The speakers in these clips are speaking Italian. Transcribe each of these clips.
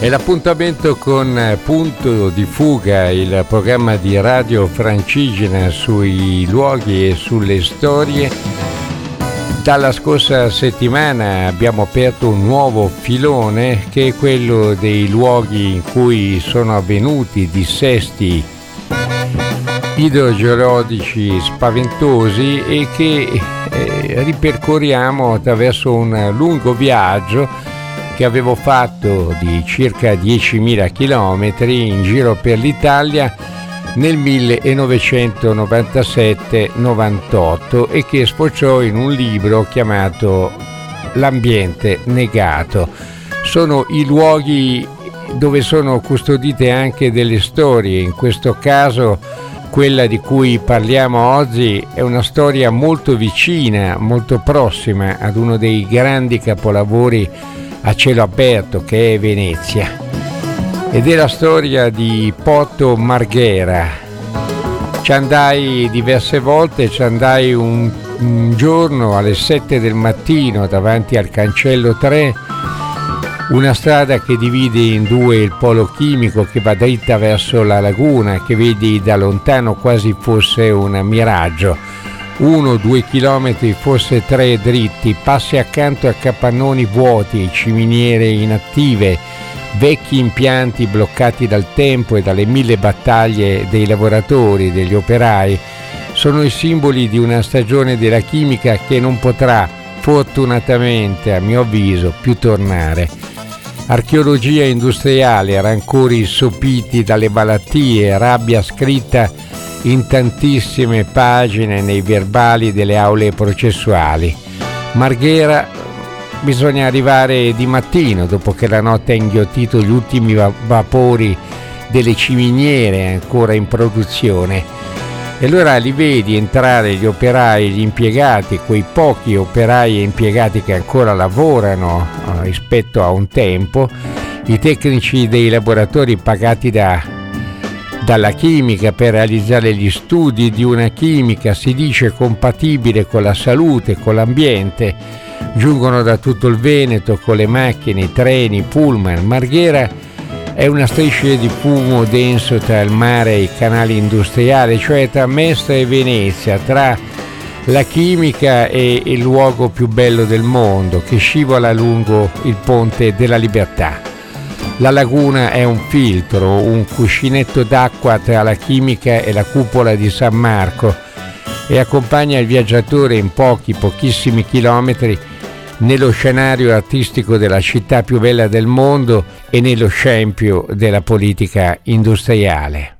È l'appuntamento con Punto di Fuga, il programma di radio francigena sui luoghi e sulle storie. Dalla scorsa settimana abbiamo aperto un nuovo filone che è quello dei luoghi in cui sono avvenuti dissesti idrogeologici spaventosi e che eh, ripercorriamo attraverso un lungo viaggio che avevo fatto di circa 10.000 km in giro per l'Italia nel 1997-98 e che sfociò in un libro chiamato L'ambiente negato. Sono i luoghi dove sono custodite anche delle storie, in questo caso quella di cui parliamo oggi è una storia molto vicina, molto prossima ad uno dei grandi capolavori a cielo aperto che è Venezia ed è la storia di Porto Marghera. Ci andai diverse volte, ci andai un, un giorno alle 7 del mattino davanti al cancello 3 una strada che divide in due il polo chimico che va dritta verso la laguna, che vedi da lontano quasi fosse un miraggio uno, due chilometri, forse tre dritti, passi accanto a capannoni vuoti, ciminiere inattive, vecchi impianti bloccati dal tempo e dalle mille battaglie dei lavoratori, degli operai, sono i simboli di una stagione della chimica che non potrà, fortunatamente a mio avviso, più tornare. Archeologia industriale, rancori sopiti dalle malattie, rabbia scritta in tantissime pagine nei verbali delle aule processuali. Marghera bisogna arrivare di mattino dopo che la notte ha inghiottito gli ultimi vapori delle ciminiere ancora in produzione. E allora li vedi entrare gli operai, gli impiegati, quei pochi operai e impiegati che ancora lavorano eh, rispetto a un tempo, i tecnici dei laboratori pagati da dalla chimica per realizzare gli studi di una chimica si dice compatibile con la salute, con l'ambiente. Giungono da tutto il Veneto con le macchine, i treni, pullman. Marghera è una striscia di fumo denso tra il mare e i canali industriali, cioè tra Mestre e Venezia, tra la chimica e il luogo più bello del mondo che scivola lungo il ponte della libertà. La laguna è un filtro, un cuscinetto d'acqua tra la chimica e la cupola di San Marco e accompagna il viaggiatore in pochi, pochissimi chilometri nello scenario artistico della città più bella del mondo e nello scempio della politica industriale.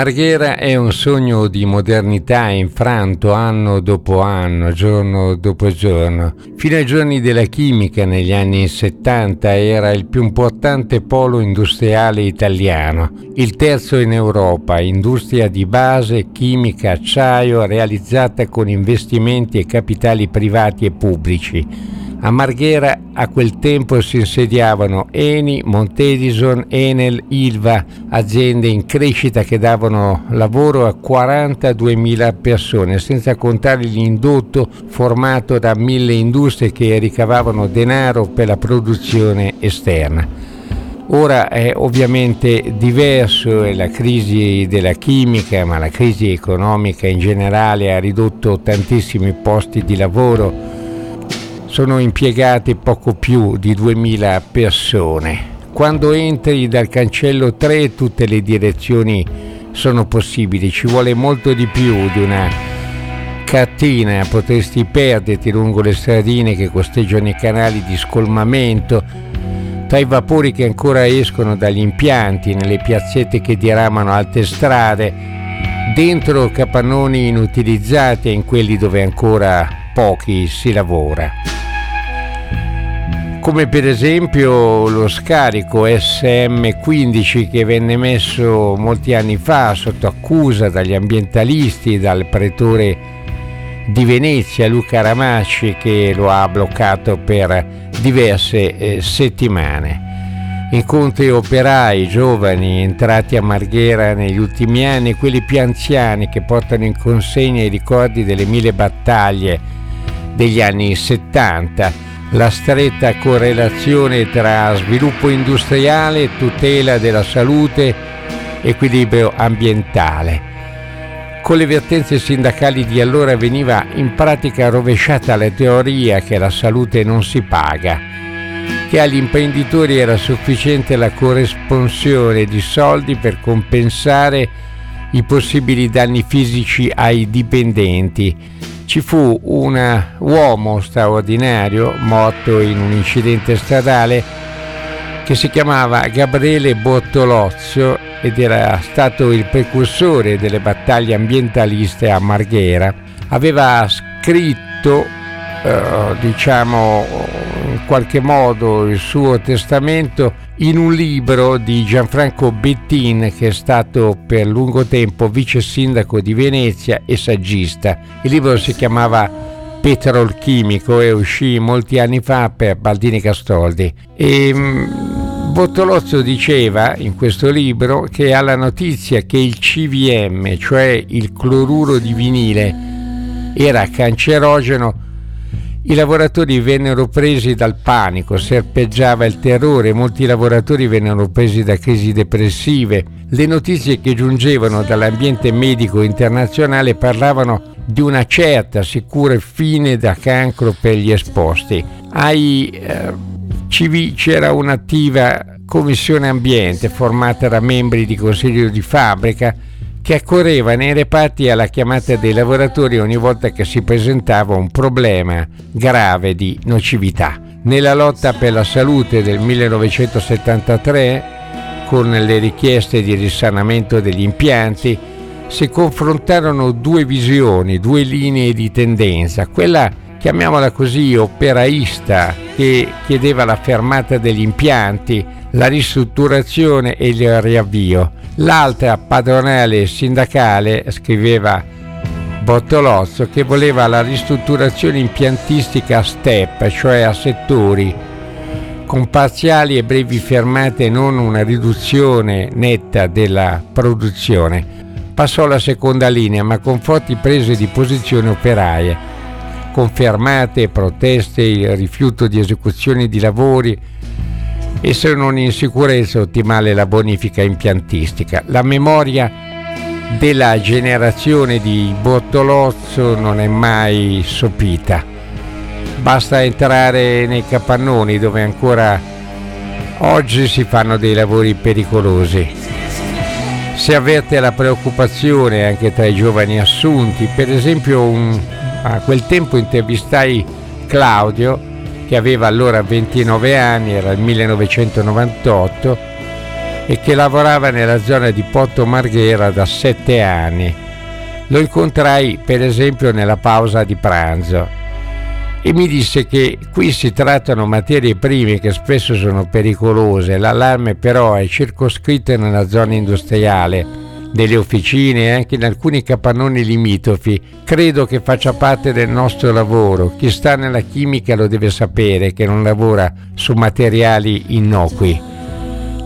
Marghera è un sogno di modernità infranto anno dopo anno, giorno dopo giorno. Fino ai giorni della chimica negli anni 70 era il più importante polo industriale italiano, il terzo in Europa, industria di base, chimica, acciaio realizzata con investimenti e capitali privati e pubblici. A Marghera a quel tempo si insediavano Eni, Montedison, Enel, Ilva, aziende in crescita che davano lavoro a 42.000 persone, senza contare l'indotto formato da mille industrie che ricavavano denaro per la produzione esterna. Ora è ovviamente diverso, la crisi della chimica, ma la crisi economica in generale ha ridotto tantissimi posti di lavoro sono impiegate poco più di 2000 persone. Quando entri dal cancello 3 tutte le direzioni sono possibili, ci vuole molto di più di una catena, potresti perderti lungo le stradine che costeggiano i canali di scolmamento, tra i vapori che ancora escono dagli impianti, nelle piazzette che diramano alte strade, dentro capannoni inutilizzati e in quelli dove ancora pochi si lavora come per esempio lo scarico SM15 che venne messo molti anni fa sotto accusa dagli ambientalisti, dal pretore di Venezia Luca Ramacci che lo ha bloccato per diverse eh, settimane. Incontri operai giovani entrati a Marghera negli ultimi anni, quelli più anziani che portano in consegna i ricordi delle mille battaglie degli anni 70 la stretta correlazione tra sviluppo industriale, tutela della salute, equilibrio ambientale. con le vertenze sindacali di allora veniva in pratica rovesciata la teoria che la salute non si paga, che agli imprenditori era sufficiente la corresponsione di soldi per compensare i possibili danni fisici ai dipendenti. Ci fu un uomo straordinario morto in un incidente stradale che si chiamava Gabriele Bortolozzo ed era stato il precursore delle battaglie ambientaliste a Marghera. Aveva scritto, eh, diciamo, in qualche modo il suo testamento in un libro di Gianfranco Bettin che è stato per lungo tempo vice sindaco di Venezia e saggista. Il libro si chiamava Petrol Chimico e uscì molti anni fa per Baldini Castoldi. E, Bottolozzo diceva in questo libro che alla notizia che il CVM, cioè il cloruro di vinile, era cancerogeno, i lavoratori vennero presi dal panico, serpeggiava il terrore, molti lavoratori vennero presi da crisi depressive. Le notizie che giungevano dall'ambiente medico internazionale parlavano di una certa, sicura fine da cancro per gli esposti. Ai eh, CV c'era un'attiva commissione ambiente formata da membri di consiglio di fabbrica che accorreva nei reparti alla chiamata dei lavoratori ogni volta che si presentava un problema grave di nocività. Nella lotta per la salute del 1973, con le richieste di risanamento degli impianti, si confrontarono due visioni, due linee di tendenza, quella chiamiamola così operaista che chiedeva la fermata degli impianti, la ristrutturazione e il riavvio. L'altra padronale sindacale scriveva Bottolozzo che voleva la ristrutturazione impiantistica a step, cioè a settori, con parziali e brevi fermate e non una riduzione netta della produzione. Passò alla seconda linea, ma con forti prese di posizione operaie confermate proteste, il rifiuto di esecuzioni di lavori e se non in sicurezza ottimale la bonifica impiantistica. La memoria della generazione di Bottolozzo non è mai sopita. Basta entrare nei capannoni dove ancora oggi si fanno dei lavori pericolosi. Si avverte la preoccupazione anche tra i giovani assunti, per esempio un a quel tempo intervistai Claudio che aveva allora 29 anni, era il 1998 e che lavorava nella zona di Porto Marghera da 7 anni. Lo incontrai per esempio nella pausa di pranzo e mi disse che qui si trattano materie prime che spesso sono pericolose, l'allarme però è circoscritto nella zona industriale delle officine e anche in alcuni capannoni limitrofi, credo che faccia parte del nostro lavoro. Chi sta nella chimica lo deve sapere che non lavora su materiali innocui.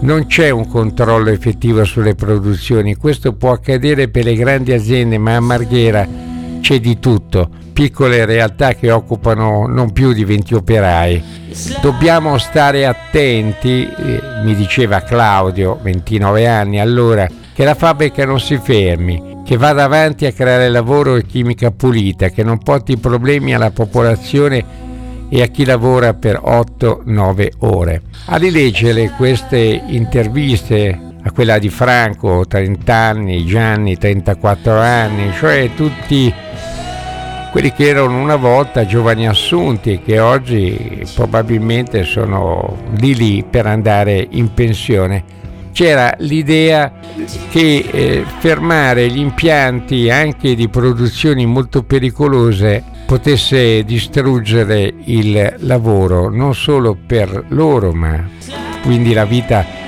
Non c'è un controllo effettivo sulle produzioni, questo può accadere per le grandi aziende, ma a Marghera c'è di tutto, piccole realtà che occupano non più di 20 operai. Dobbiamo stare attenti, eh, mi diceva Claudio, 29 anni allora, che la fabbrica non si fermi, che vada avanti a creare lavoro e chimica pulita, che non porti problemi alla popolazione e a chi lavora per 8-9 ore. A rileggere queste interviste a quella di Franco, 30 anni, Gianni, 34 anni, cioè tutti quelli che erano una volta giovani assunti che oggi probabilmente sono lì lì per andare in pensione c'era l'idea che eh, fermare gli impianti anche di produzioni molto pericolose potesse distruggere il lavoro non solo per loro ma quindi la vita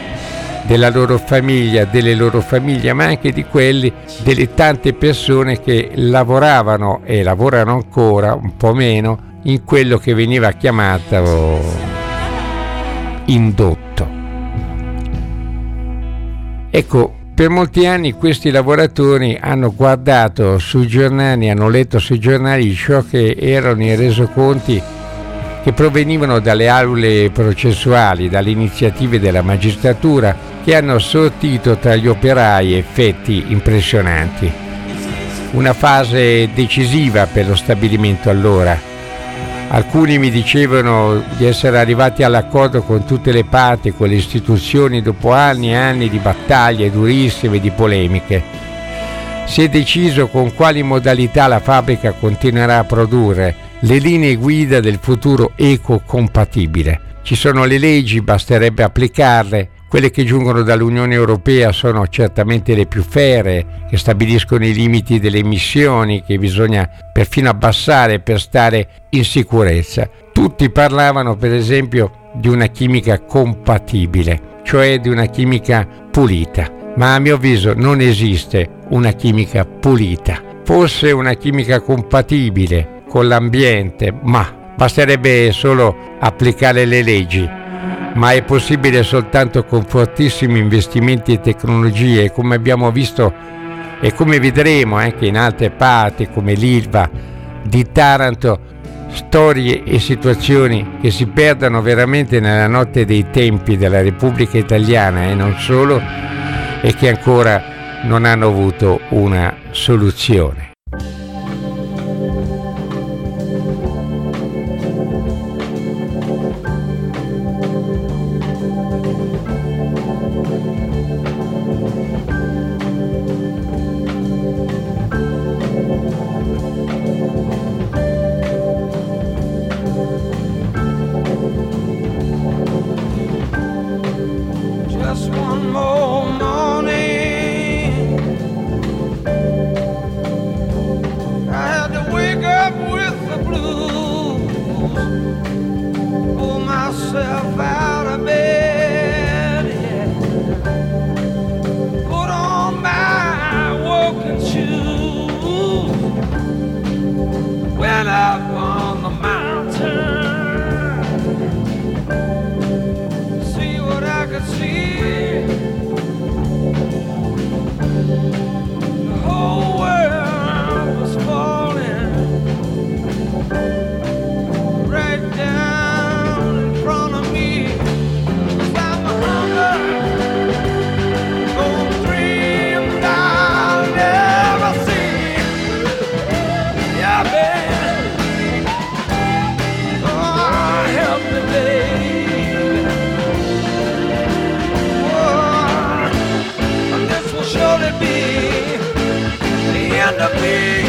della loro famiglia, delle loro famiglie, ma anche di quelli delle tante persone che lavoravano e lavorano ancora un po' meno in quello che veniva chiamato indotto. Ecco, per molti anni questi lavoratori hanno guardato sui giornali, hanno letto sui giornali ciò che erano i resoconti che provenivano dalle aule processuali, dalle iniziative della magistratura che hanno sortito tra gli operai effetti impressionanti. una fase decisiva per lo stabilimento allora. Alcuni mi dicevano di essere arrivati all'accordo con tutte le parti, con le istituzioni, dopo anni e anni di battaglie durissime, di polemiche. Si è deciso con quali modalità la fabbrica continuerà a produrre le linee guida del futuro eco-compatibile. Ci sono le leggi, basterebbe applicarle, quelle che giungono dall'Unione Europea sono certamente le più ferre, che stabiliscono i limiti delle emissioni che bisogna perfino abbassare per stare in sicurezza. Tutti parlavano per esempio di una chimica compatibile, cioè di una chimica pulita, ma a mio avviso non esiste una chimica pulita. Forse una chimica compatibile con l'ambiente, ma basterebbe solo applicare le leggi ma è possibile soltanto con fortissimi investimenti e tecnologie, come abbiamo visto e come vedremo anche in altre parti come l'Ilva di Taranto, storie e situazioni che si perdono veramente nella notte dei tempi della Repubblica Italiana e non solo, e che ancora non hanno avuto una soluzione. Holy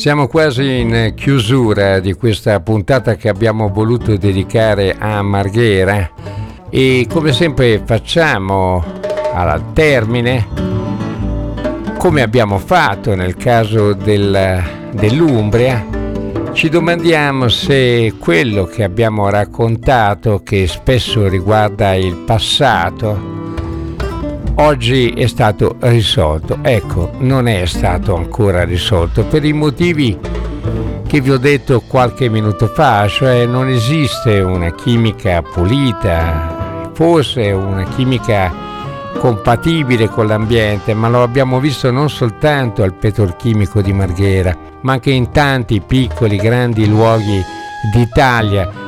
Siamo quasi in chiusura di questa puntata che abbiamo voluto dedicare a Marghera. E come sempre facciamo al termine, come abbiamo fatto nel caso del, dell'Umbria, ci domandiamo se quello che abbiamo raccontato, che spesso riguarda il passato, oggi è stato risolto. Ecco, non è stato ancora risolto per i motivi che vi ho detto qualche minuto fa, cioè non esiste una chimica pulita, forse una chimica compatibile con l'ambiente, ma lo abbiamo visto non soltanto al petrolchimico di Marghera, ma anche in tanti piccoli, grandi luoghi d'Italia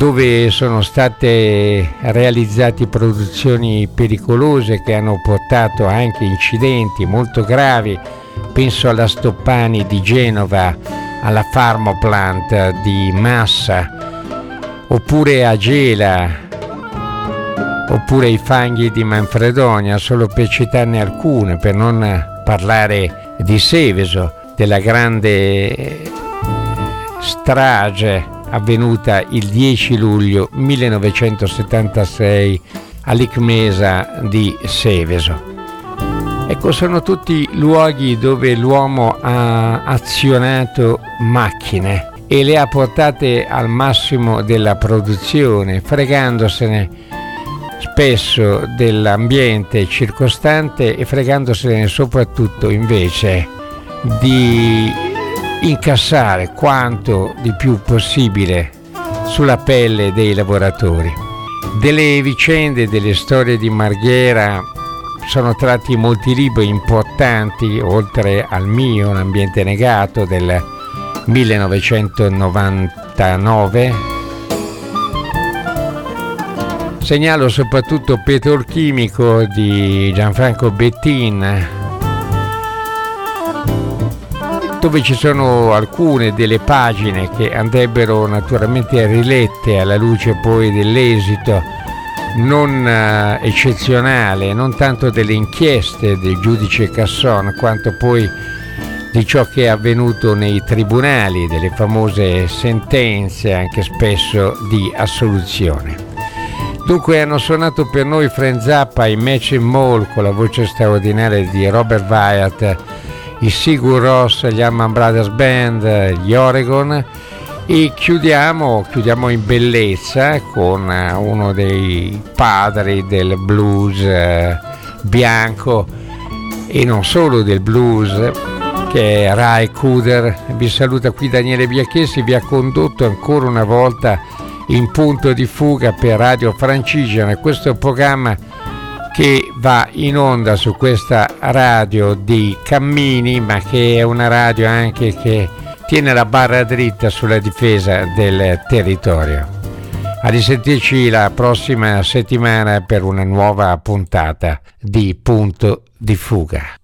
dove sono state realizzate produzioni pericolose che hanno portato anche incidenti molto gravi. Penso alla Stoppani di Genova, alla Pharmoplant di Massa, oppure a Gela, oppure ai fanghi di Manfredonia, solo per citarne alcune, per non parlare di Seveso, della grande strage avvenuta il 10 luglio 1976 all'Icmesa di Seveso. Ecco, sono tutti luoghi dove l'uomo ha azionato macchine e le ha portate al massimo della produzione, fregandosene spesso dell'ambiente circostante e fregandosene soprattutto invece di incassare quanto di più possibile sulla pelle dei lavoratori. Delle vicende, delle storie di Marghera sono tratti molti libri importanti, oltre al mio, L'ambiente negato del 1999. Segnalo soprattutto Petrolchimico di Gianfranco Bettin, dove ci sono alcune delle pagine che andrebbero naturalmente rilette alla luce poi dell'esito non uh, eccezionale, non tanto delle inchieste del giudice Casson, quanto poi di ciò che è avvenuto nei tribunali, delle famose sentenze, anche spesso di assoluzione. Dunque hanno suonato per noi Frank Zappa i Match Mall con la voce straordinaria di Robert Wyatt i Sigur Ross, gli Allman Brothers Band, gli Oregon e chiudiamo, chiudiamo in bellezza con eh, uno dei padri del blues eh, bianco e non solo del blues che è Rai Kuder. Vi saluta qui Daniele Biachessi, vi ha condotto ancora una volta in punto di fuga per Radio Francigena, questo programma che va in onda su questa radio di Cammini, ma che è una radio anche che tiene la barra dritta sulla difesa del territorio. A risentirci la prossima settimana per una nuova puntata di Punto di Fuga.